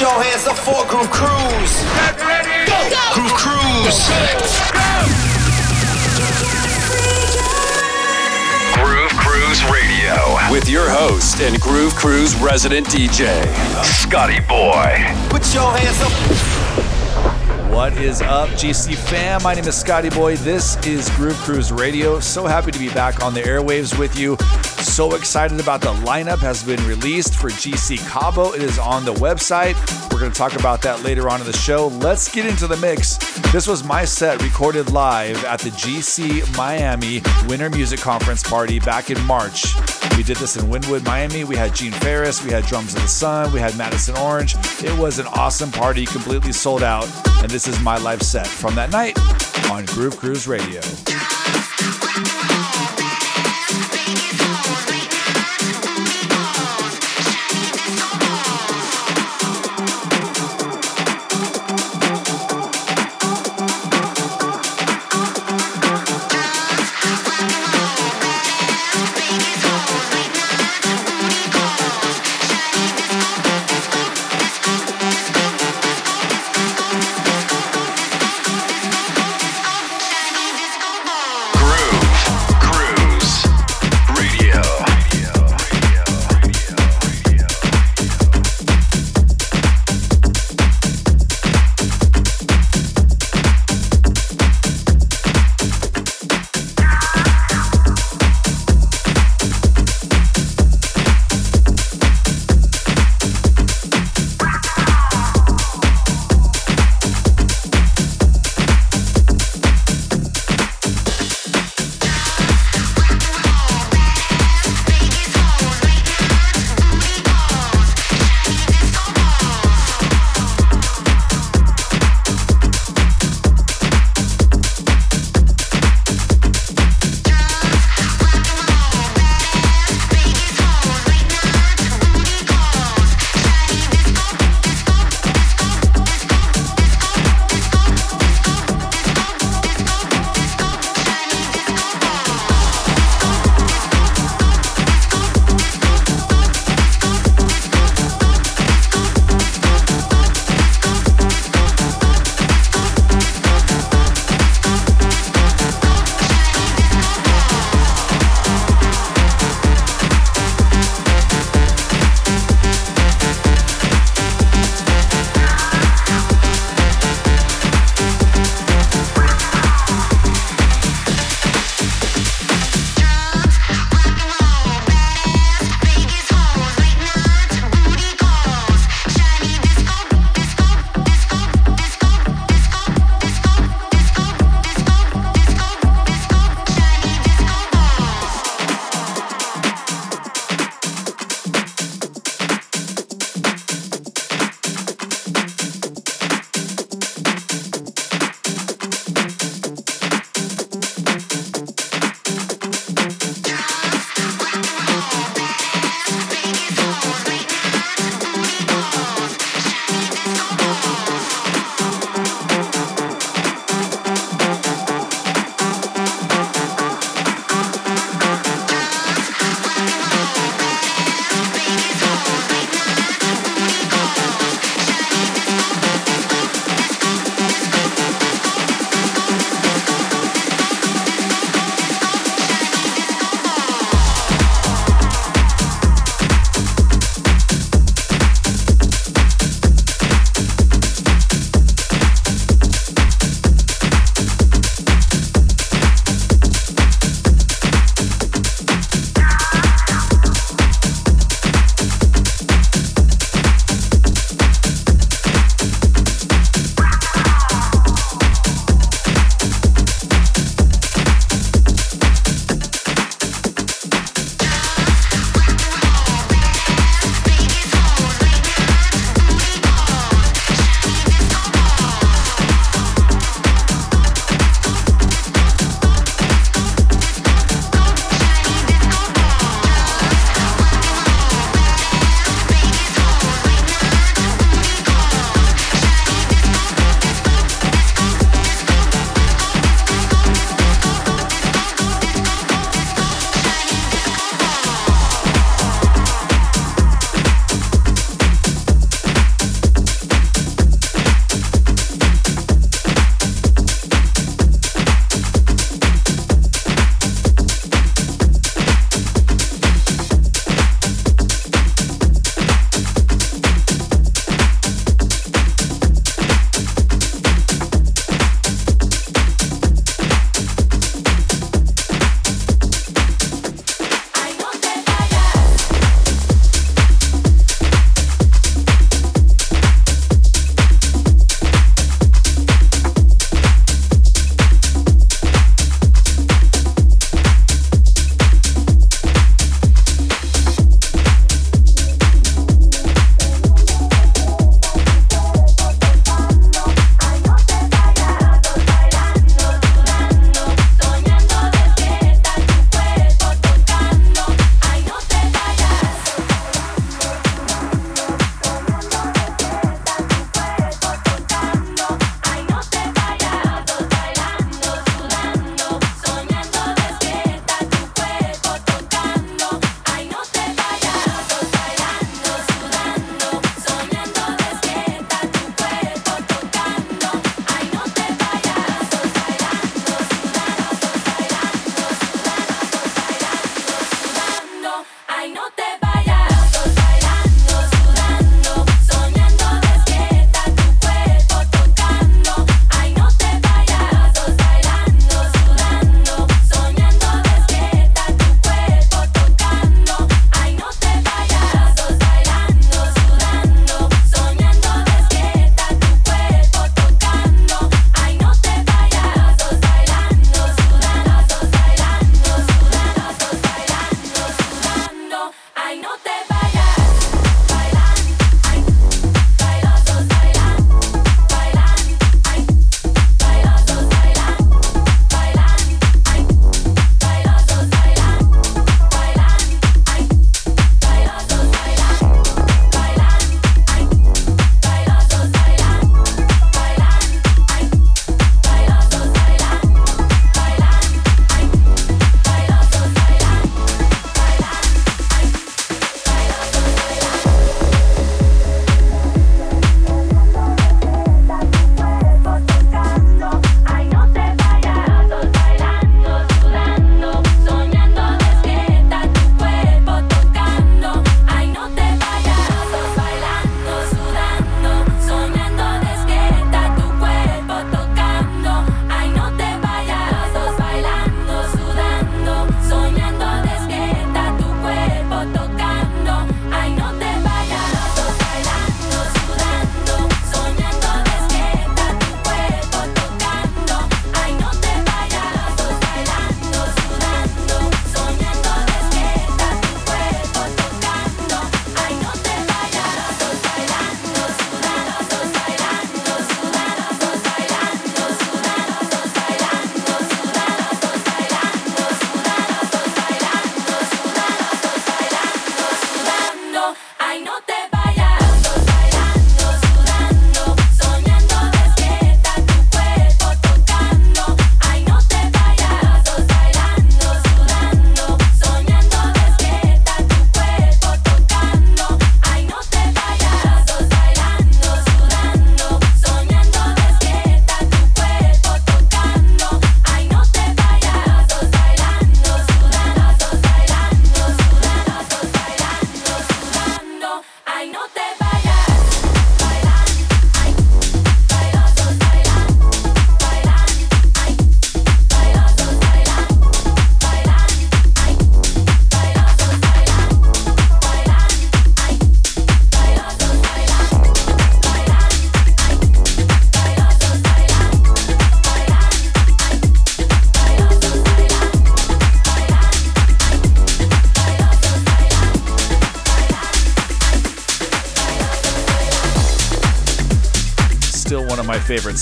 Put your hands up for Groove Cruise. Get ready. Go. Go. Groove Cruise. Groove Cruise Radio with your host and Groove Cruise resident DJ, Scotty Boy. Put your hands up. What is up, GC fam? My name is Scotty Boy. This is Groove Cruise Radio. So happy to be back on the airwaves with you. So excited about the lineup has been released for GC Cabo. It is on the website. We're going to talk about that later on in the show. Let's get into the mix. This was my set recorded live at the GC Miami Winter Music Conference party back in March. We did this in Wynwood, Miami. We had Gene Farris, we had Drums of the Sun, we had Madison Orange. It was an awesome party, completely sold out. And this is my live set from that night on Groove Cruise Radio.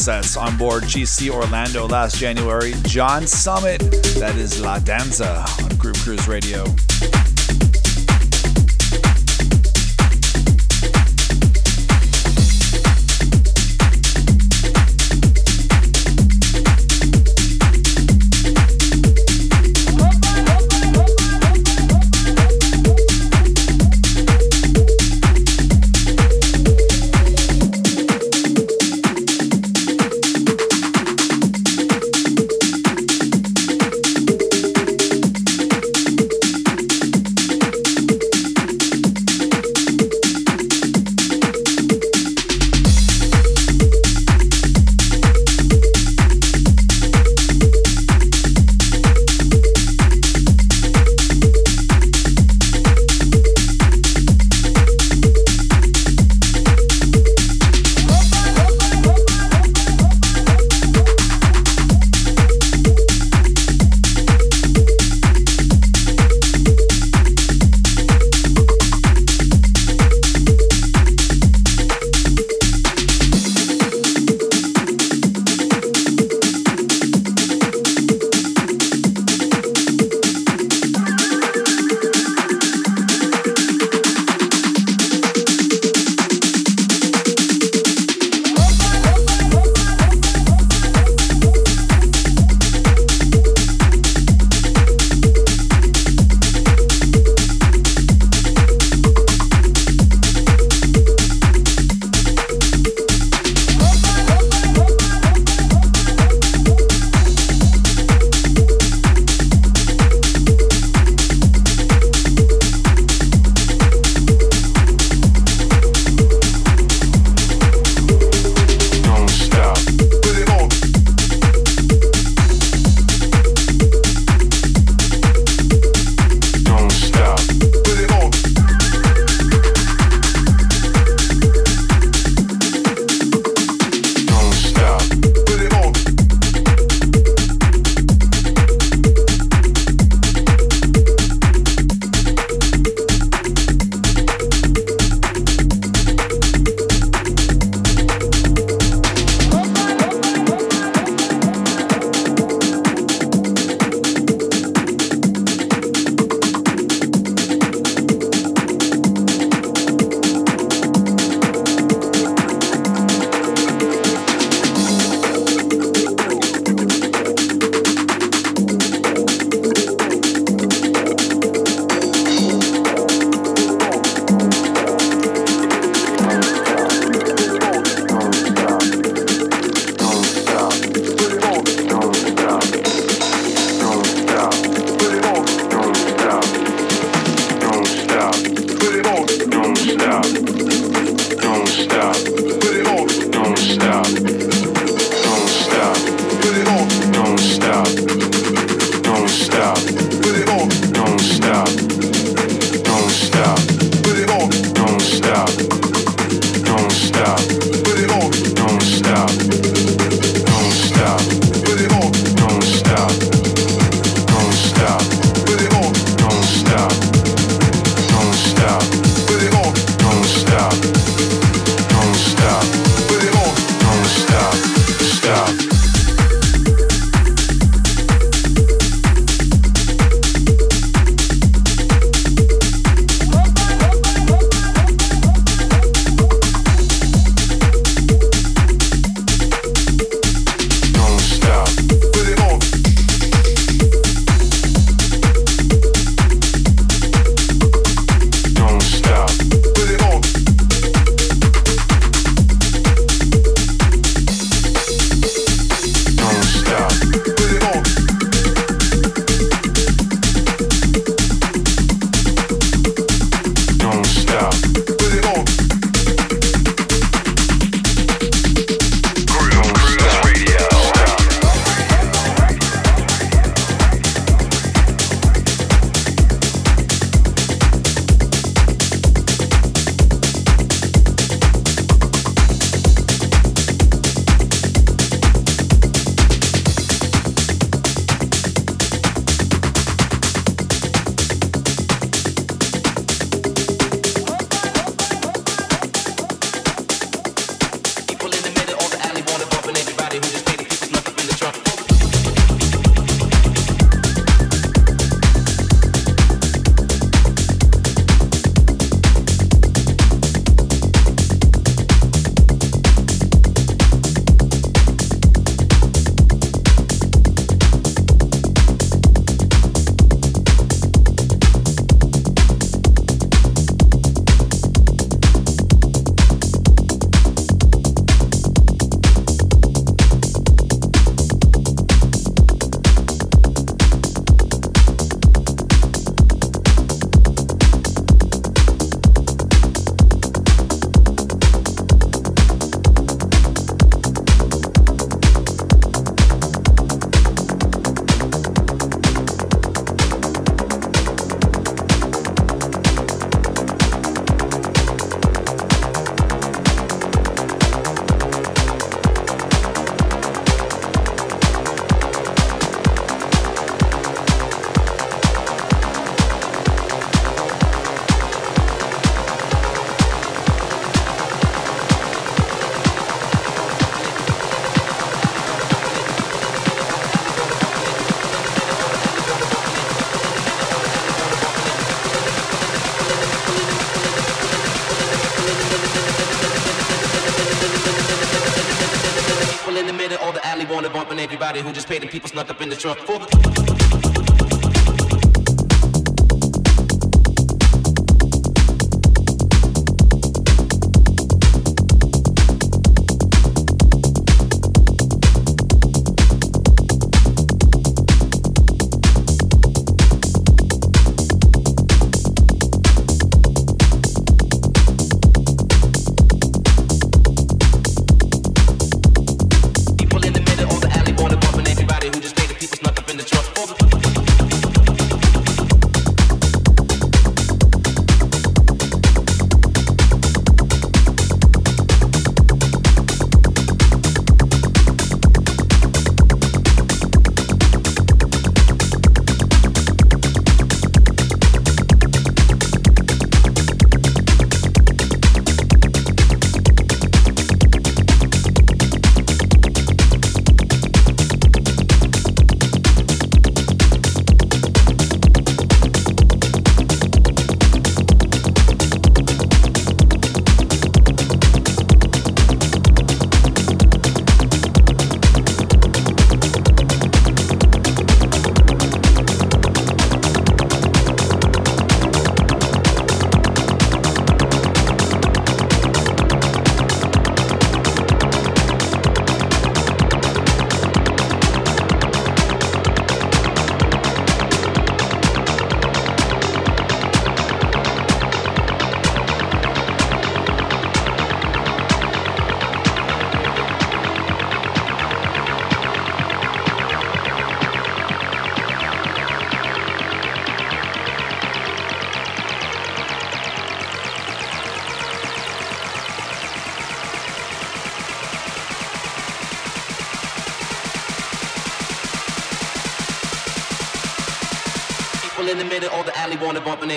Sets on board GC Orlando last January. John Summit, that is La Danza on Groove Cruise Radio. Snuck up in the trunk. For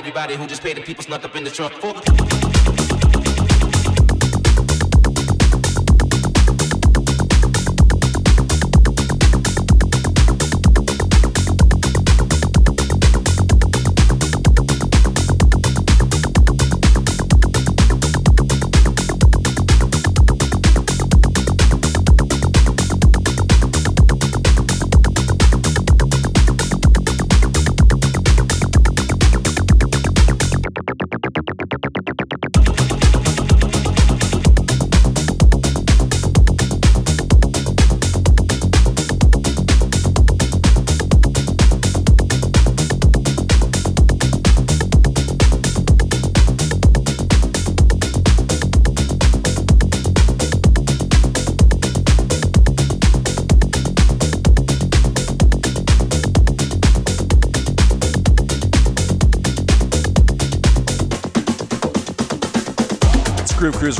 everybody who just paid the people snuck up in the trunk. For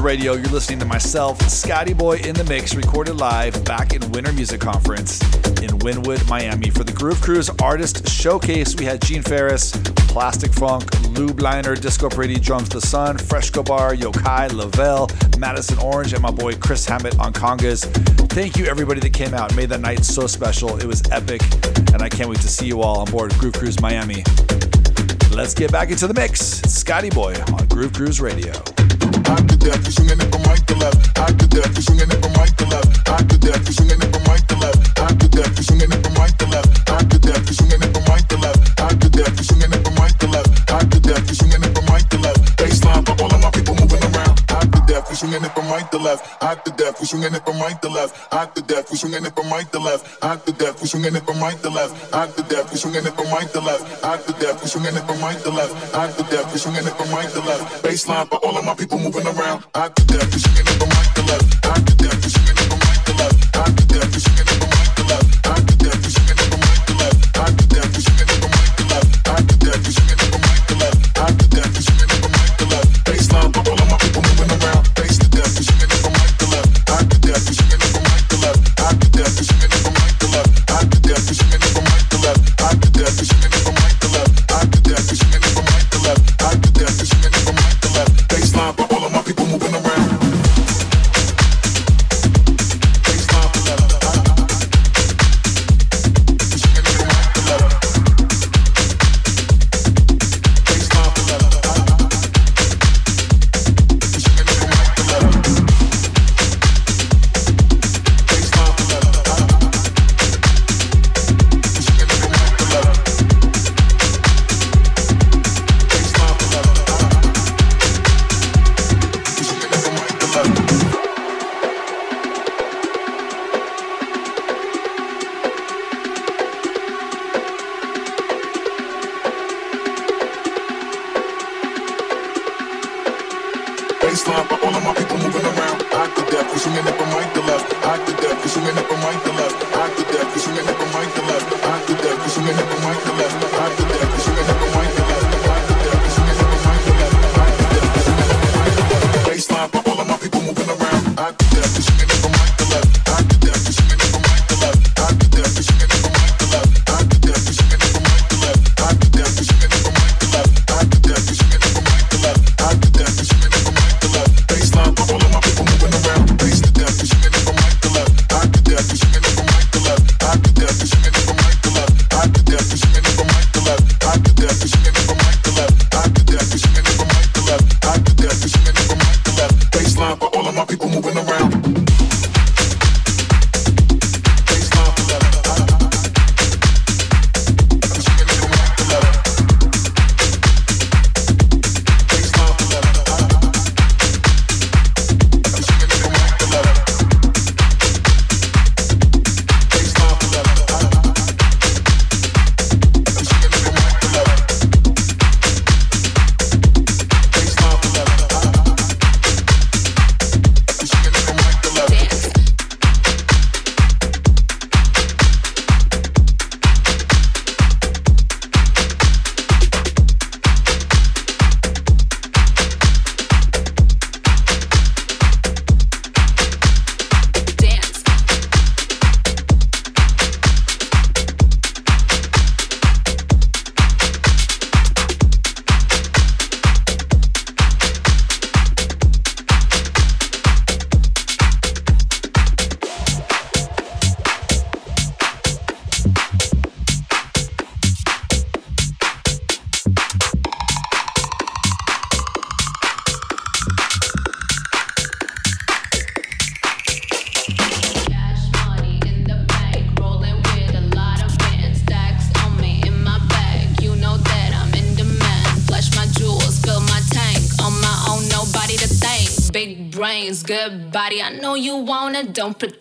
Radio. You're listening to myself, Scotty Boy in the Mix, recorded live back in Winter Music Conference in Wynwood, Miami. For the Groove Cruise Artist Showcase, we had Gene Farris, Plastic Funk, Lube Liner, Disco Pretty, Drums the Sun, Fresco Bar, Yokai, Lavelle, Madison Orange, and my boy Chris Hammett on congas. Thank you, everybody that came out made that night so special. It was epic, and I can't wait to see you all on board Groove Cruise Miami. Let's get back into the mix. Scotty Boy on Groove Cruise Radio. Hot to death, we swinging it from right to left. Hot to death, we swinging it from right to left. Hot to death, we swinging it from right to left. Swinging it from right to left. Hot to death, we swinging it from right to left. Hot to death, we swinging it from right to left. Hot to death, we swinging it from right to left. Hot to death, we swinging it from right to left. Hot to death, we swinging it from right to left. Hot to death, we swinging it from right to left. Baseline for all of my people moving around. Hot to death, we swinging it from right to left. Hot to death, we swinging it from right to left. Hot to death, we swinging don't pretend.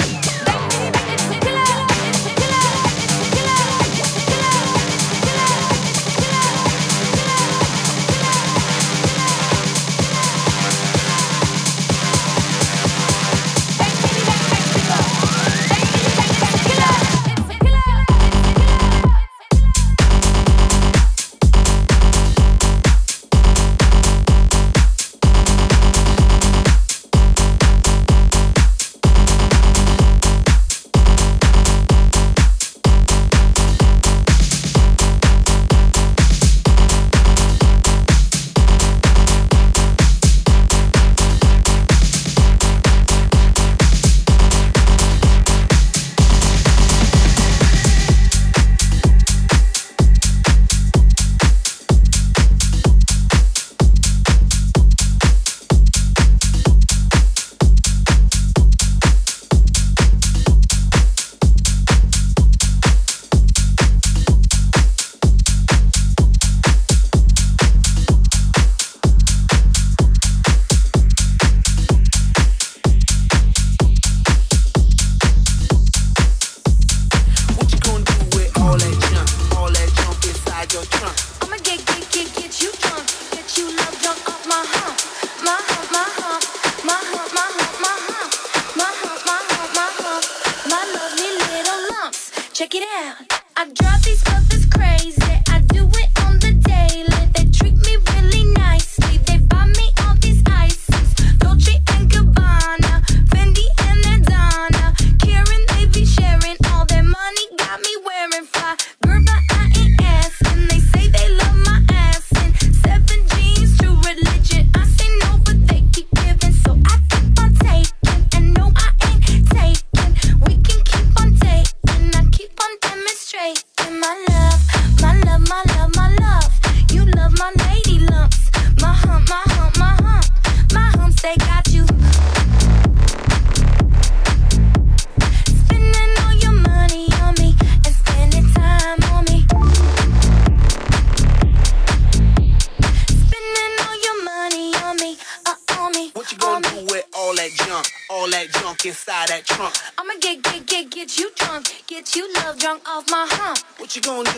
You gonna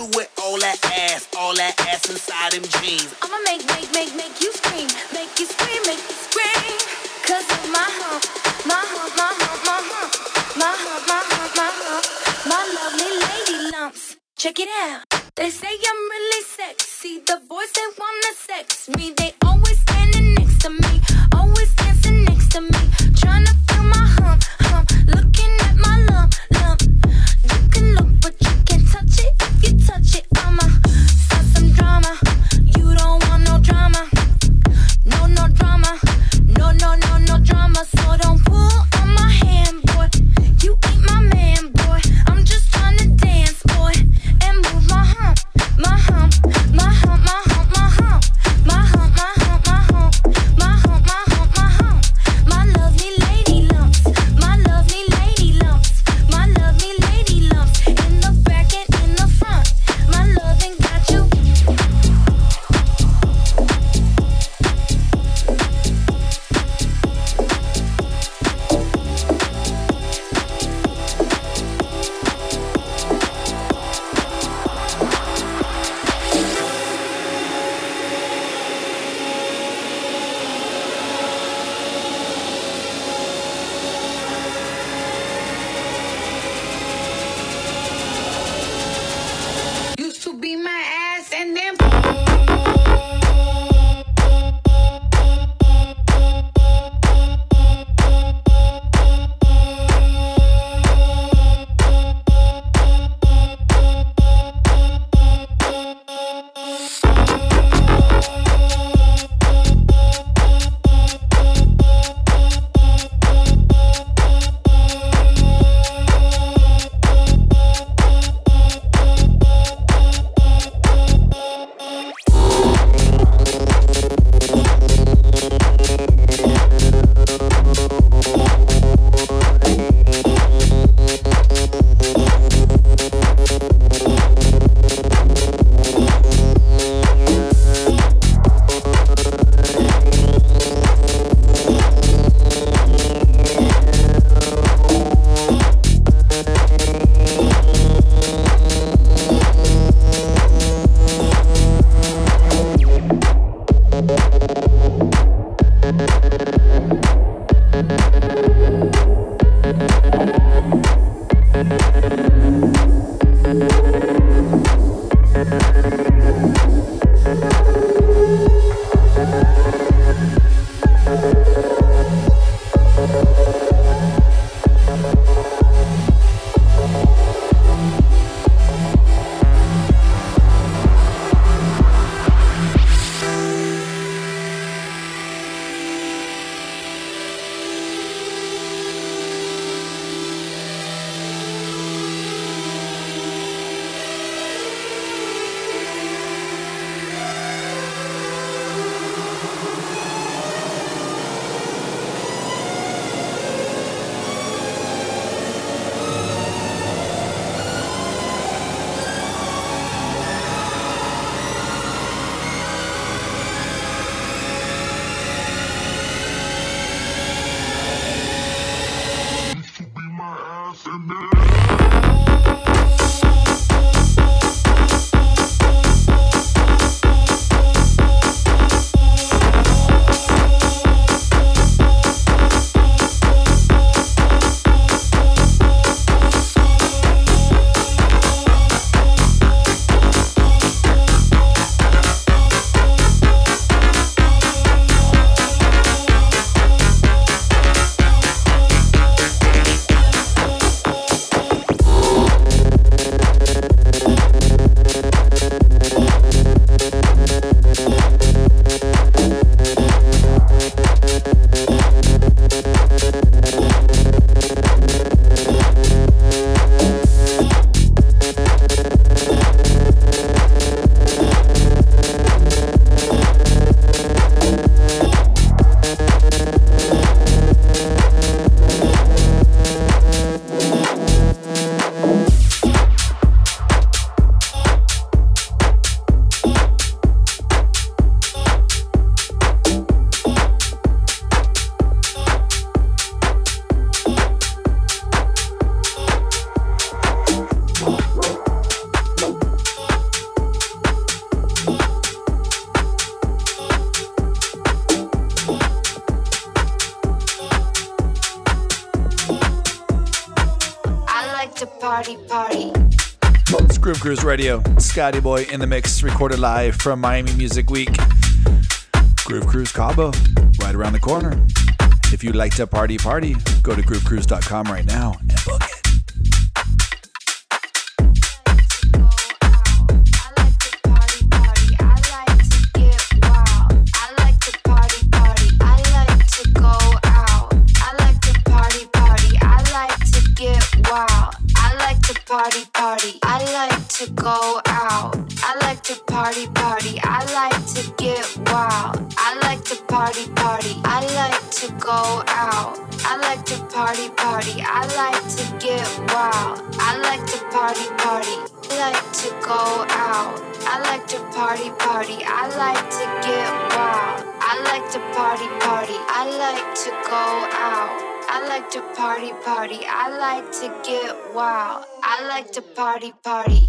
It's Groove Cruise Radio. Scotty Boy in the mix, recorded live from Miami Music Week. Groove Cruise Cabo, right around the corner. If you'd like to party, party, go to groovecruise.com right now and book it. Out. I like to party, party.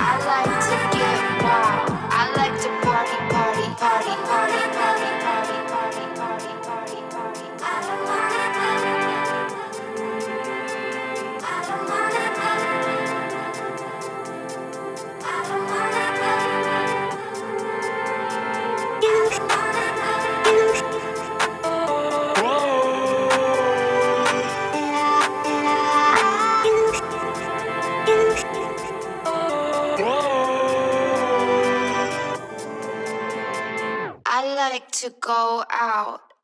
I like to get wild.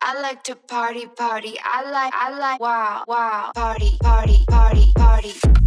I like to party. party. I like, I like, wow, wow, party, party, party, party.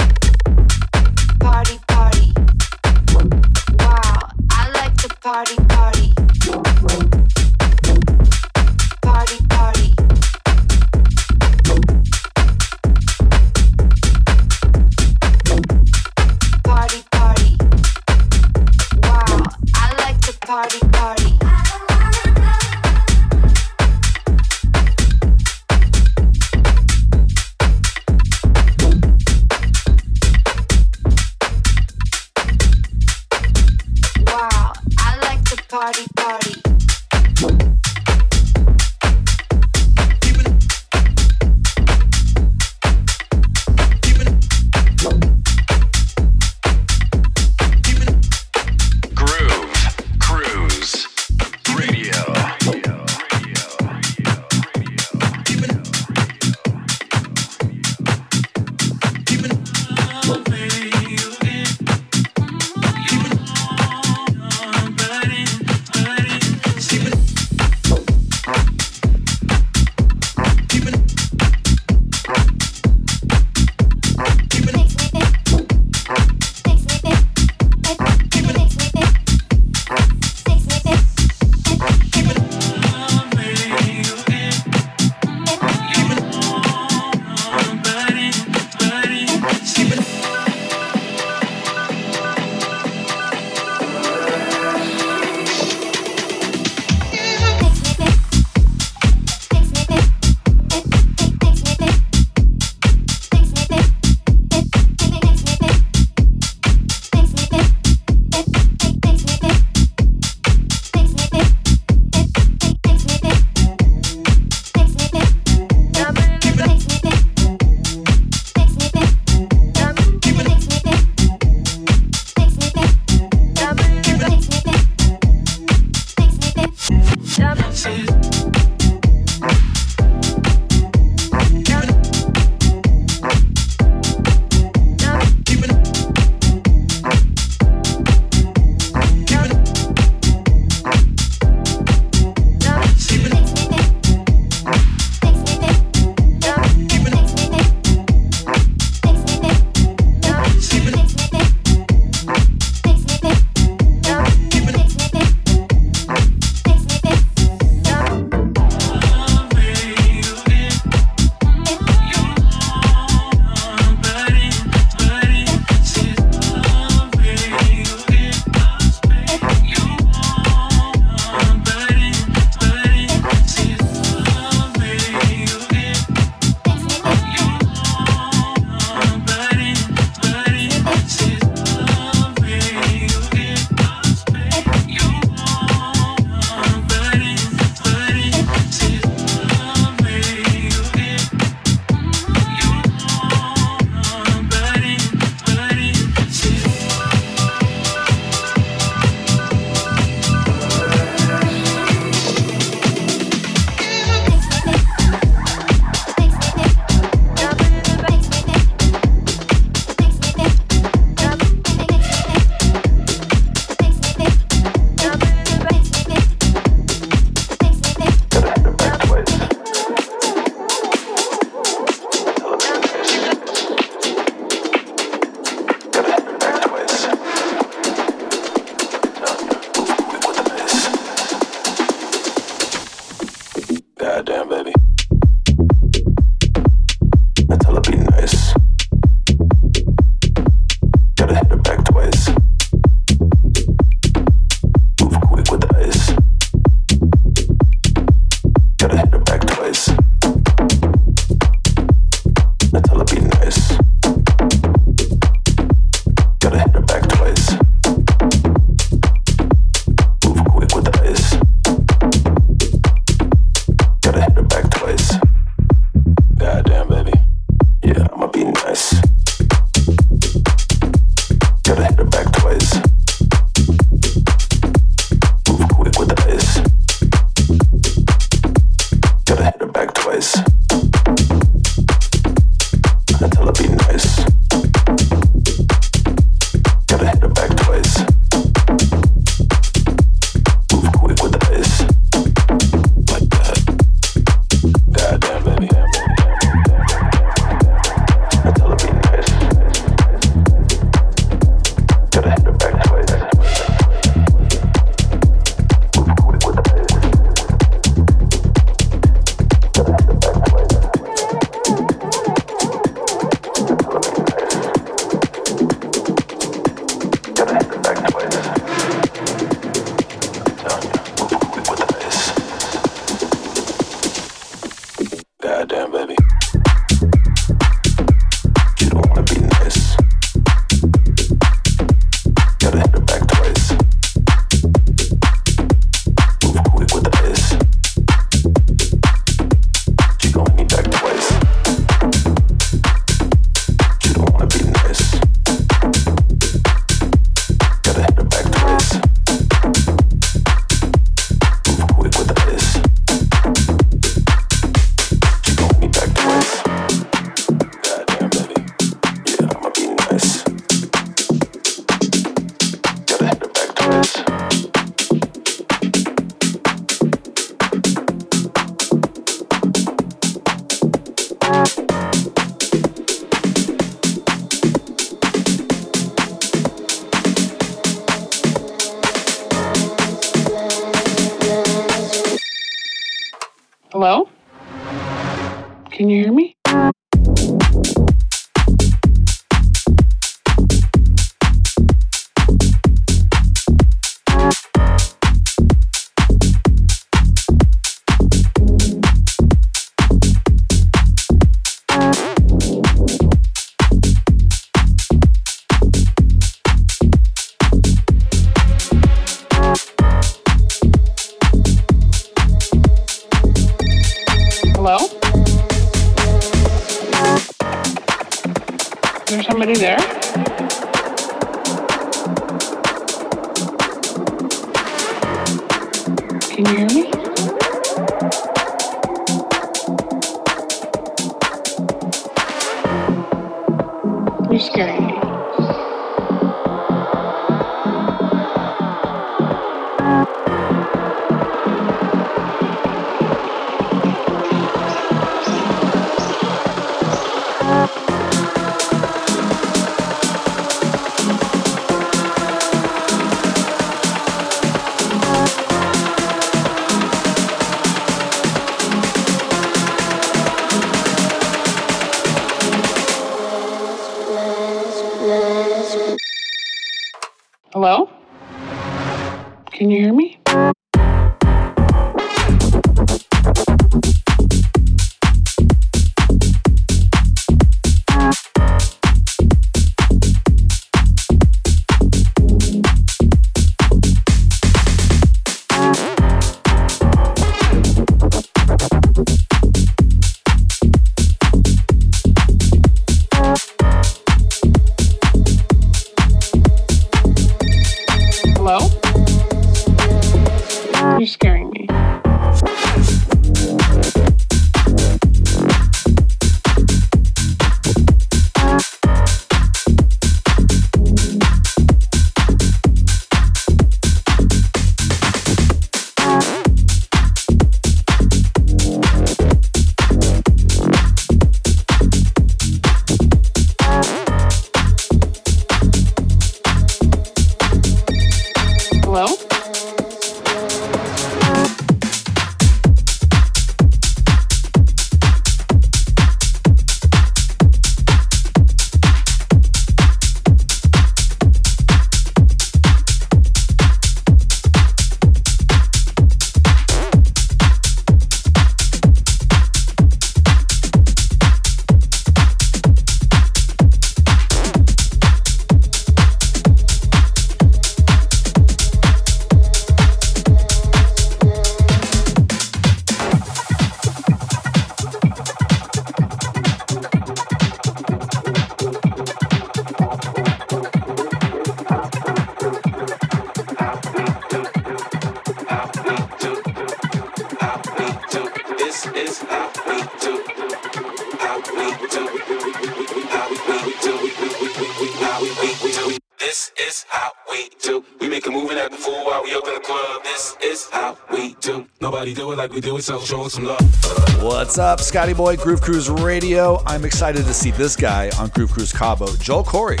Like we do it, so show us some love. What's up, Scotty Boy, Groove Cruise Radio? I'm excited to see this guy on Groove Cruise Cabo, Joel Corry.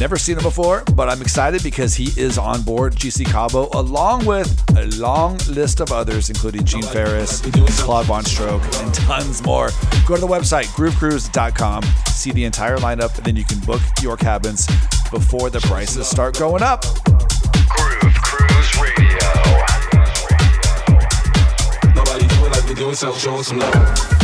Never seen him before, but I'm excited because he is on board GC Cabo along with a long list of others, including Gene Farris, Claude Von Stroke, and tons more. Go to the website, groovecruise.com, see the entire lineup, and then you can book your cabins before the prices start going up. Do it like we do it, so show us some love.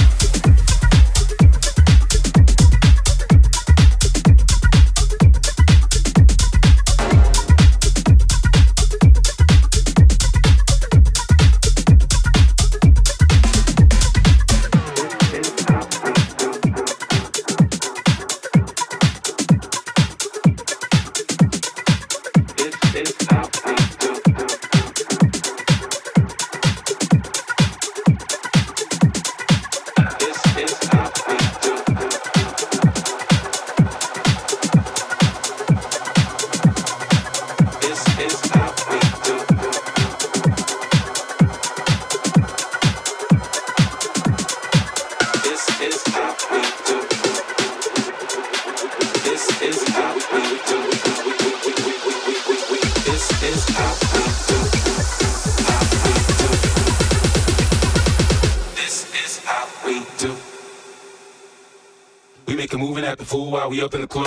Up in the club.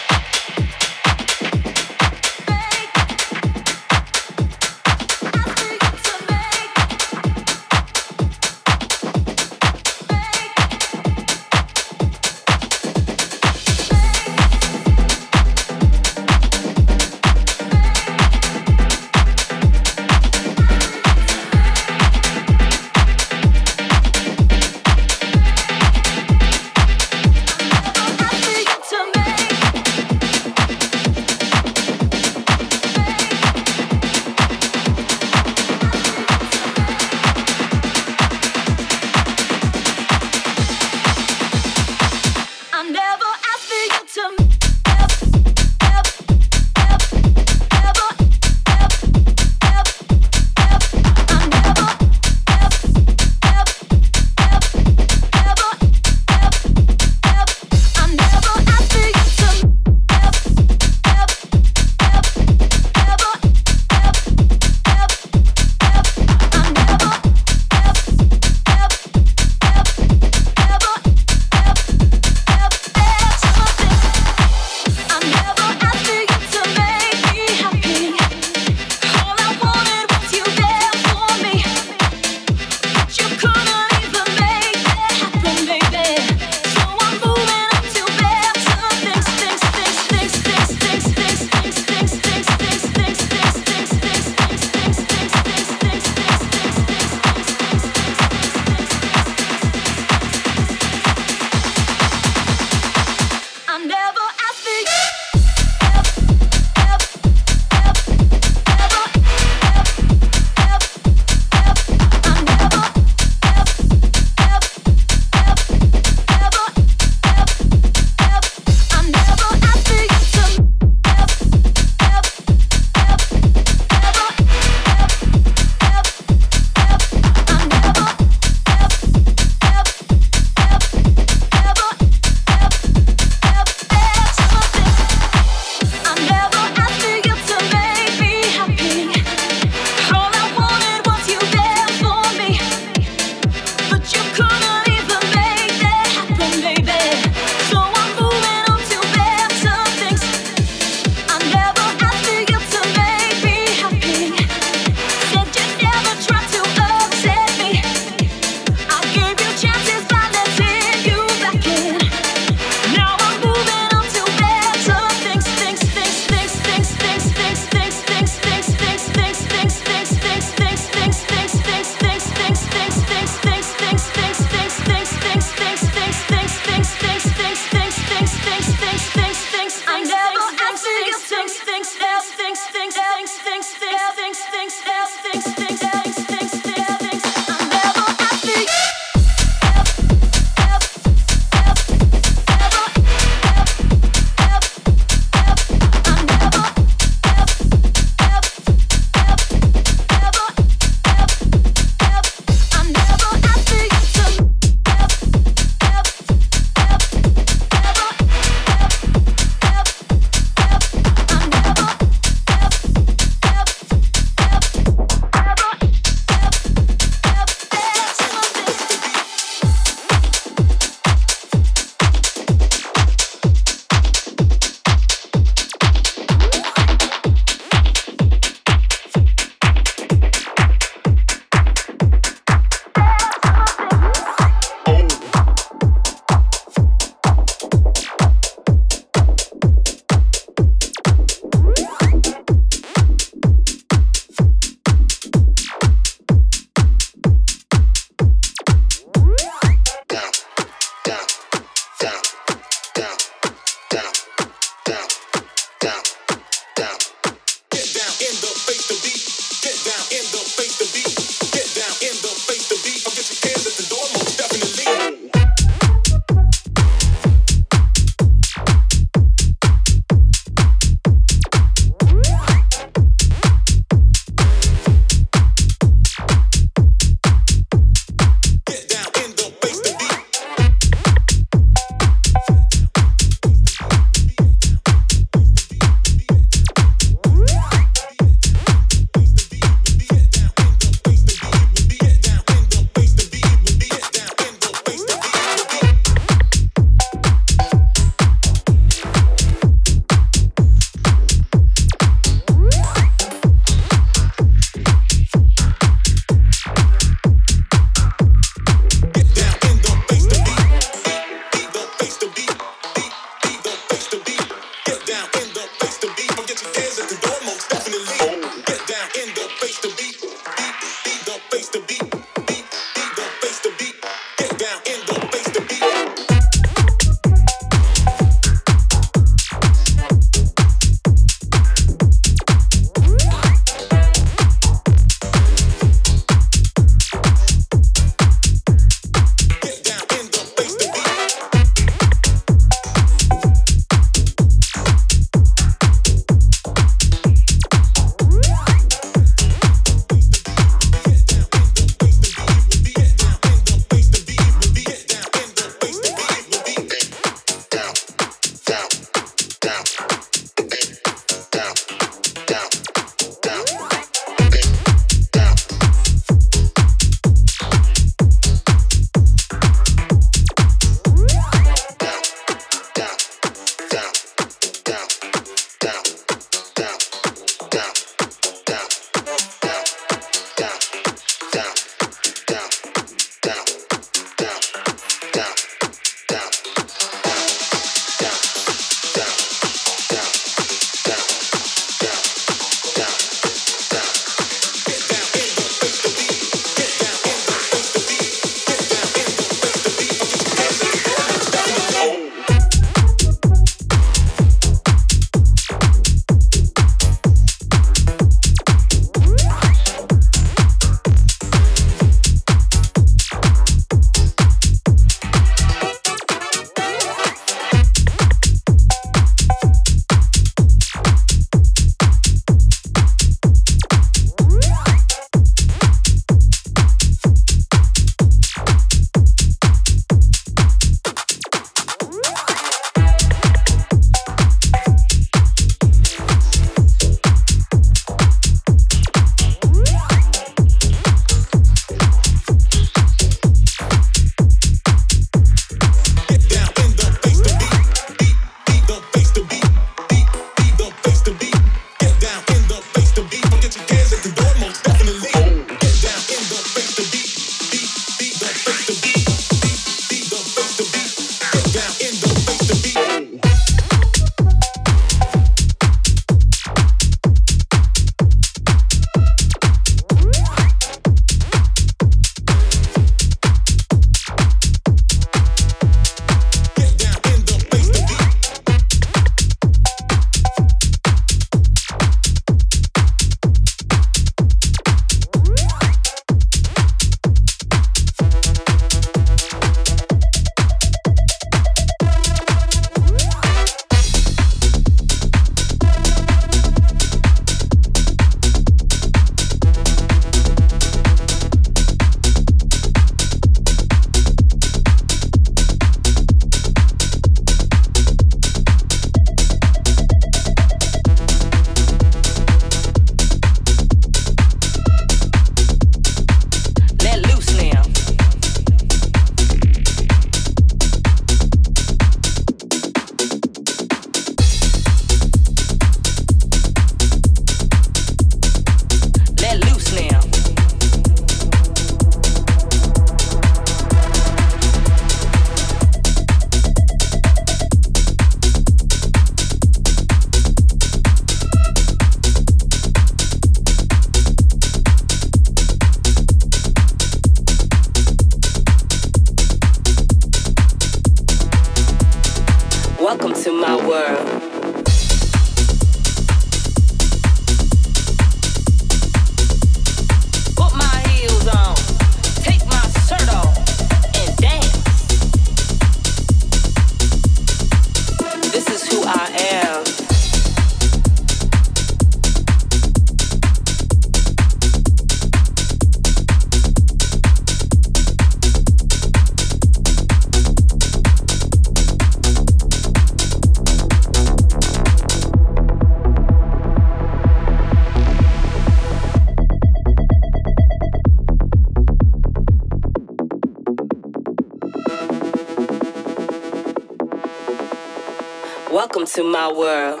Welcome to my world.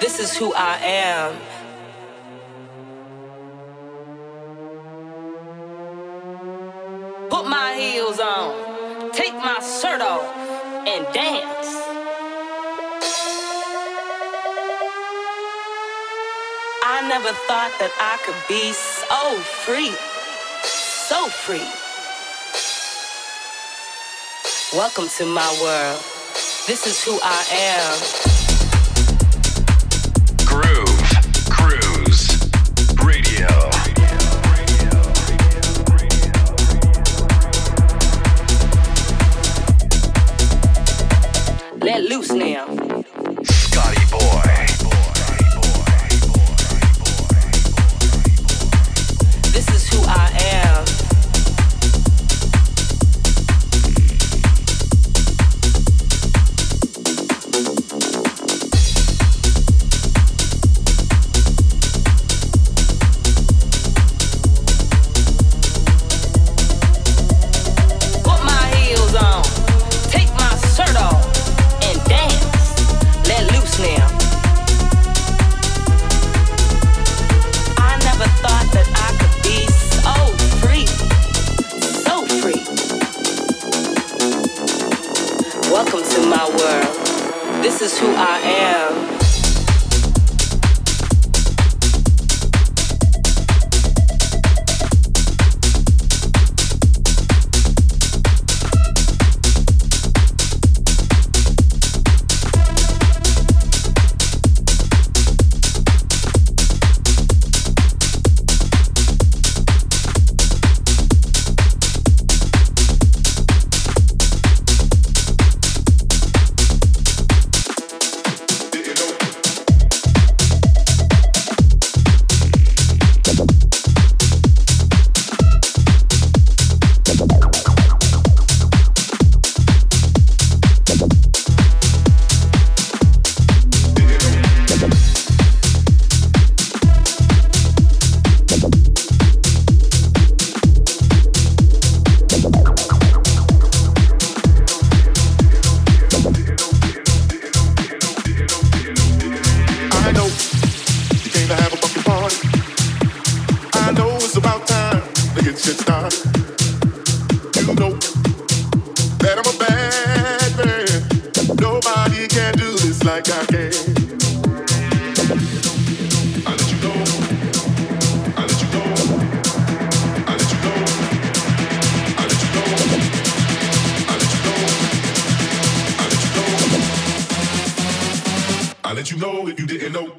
This is who I am. Put my heels on, take my shirt off, and dance. I never thought that I could be so free, so free. Welcome to my world. This is who I am. you know if you didn't know.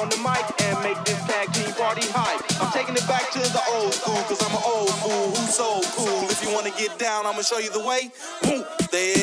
on the mic and make this tag team party hype. I'm taking it back to the old school, cause I'm an old fool who's so cool. If you wanna get down, I'ma show you the way. Boom, there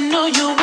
I know you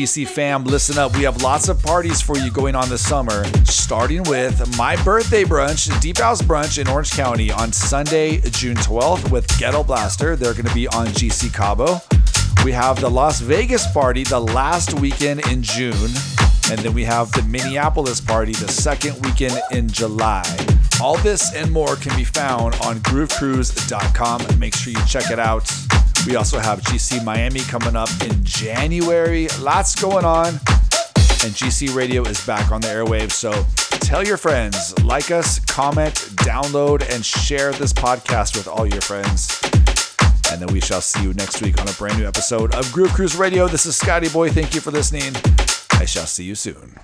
GC fam, listen up. We have lots of parties for you going on this summer, starting with my birthday brunch, Deep House Brunch in Orange County on Sunday, June 12th with Ghetto Blaster. They're going to be on GC Cabo. We have the Las Vegas party the last weekend in June. And then we have the Minneapolis party the second weekend in July. All this and more can be found on groovecruise.com. Make sure you check it out. We also have GC Miami coming up in January. Lots going on. And GC Radio is back on the airwaves. So tell your friends, like us, comment, download, and share this podcast with all your friends. And then we shall see you next week on a brand new episode of Groove Cruise Radio. This is Scotty Boy. Thank you for listening. I shall see you soon.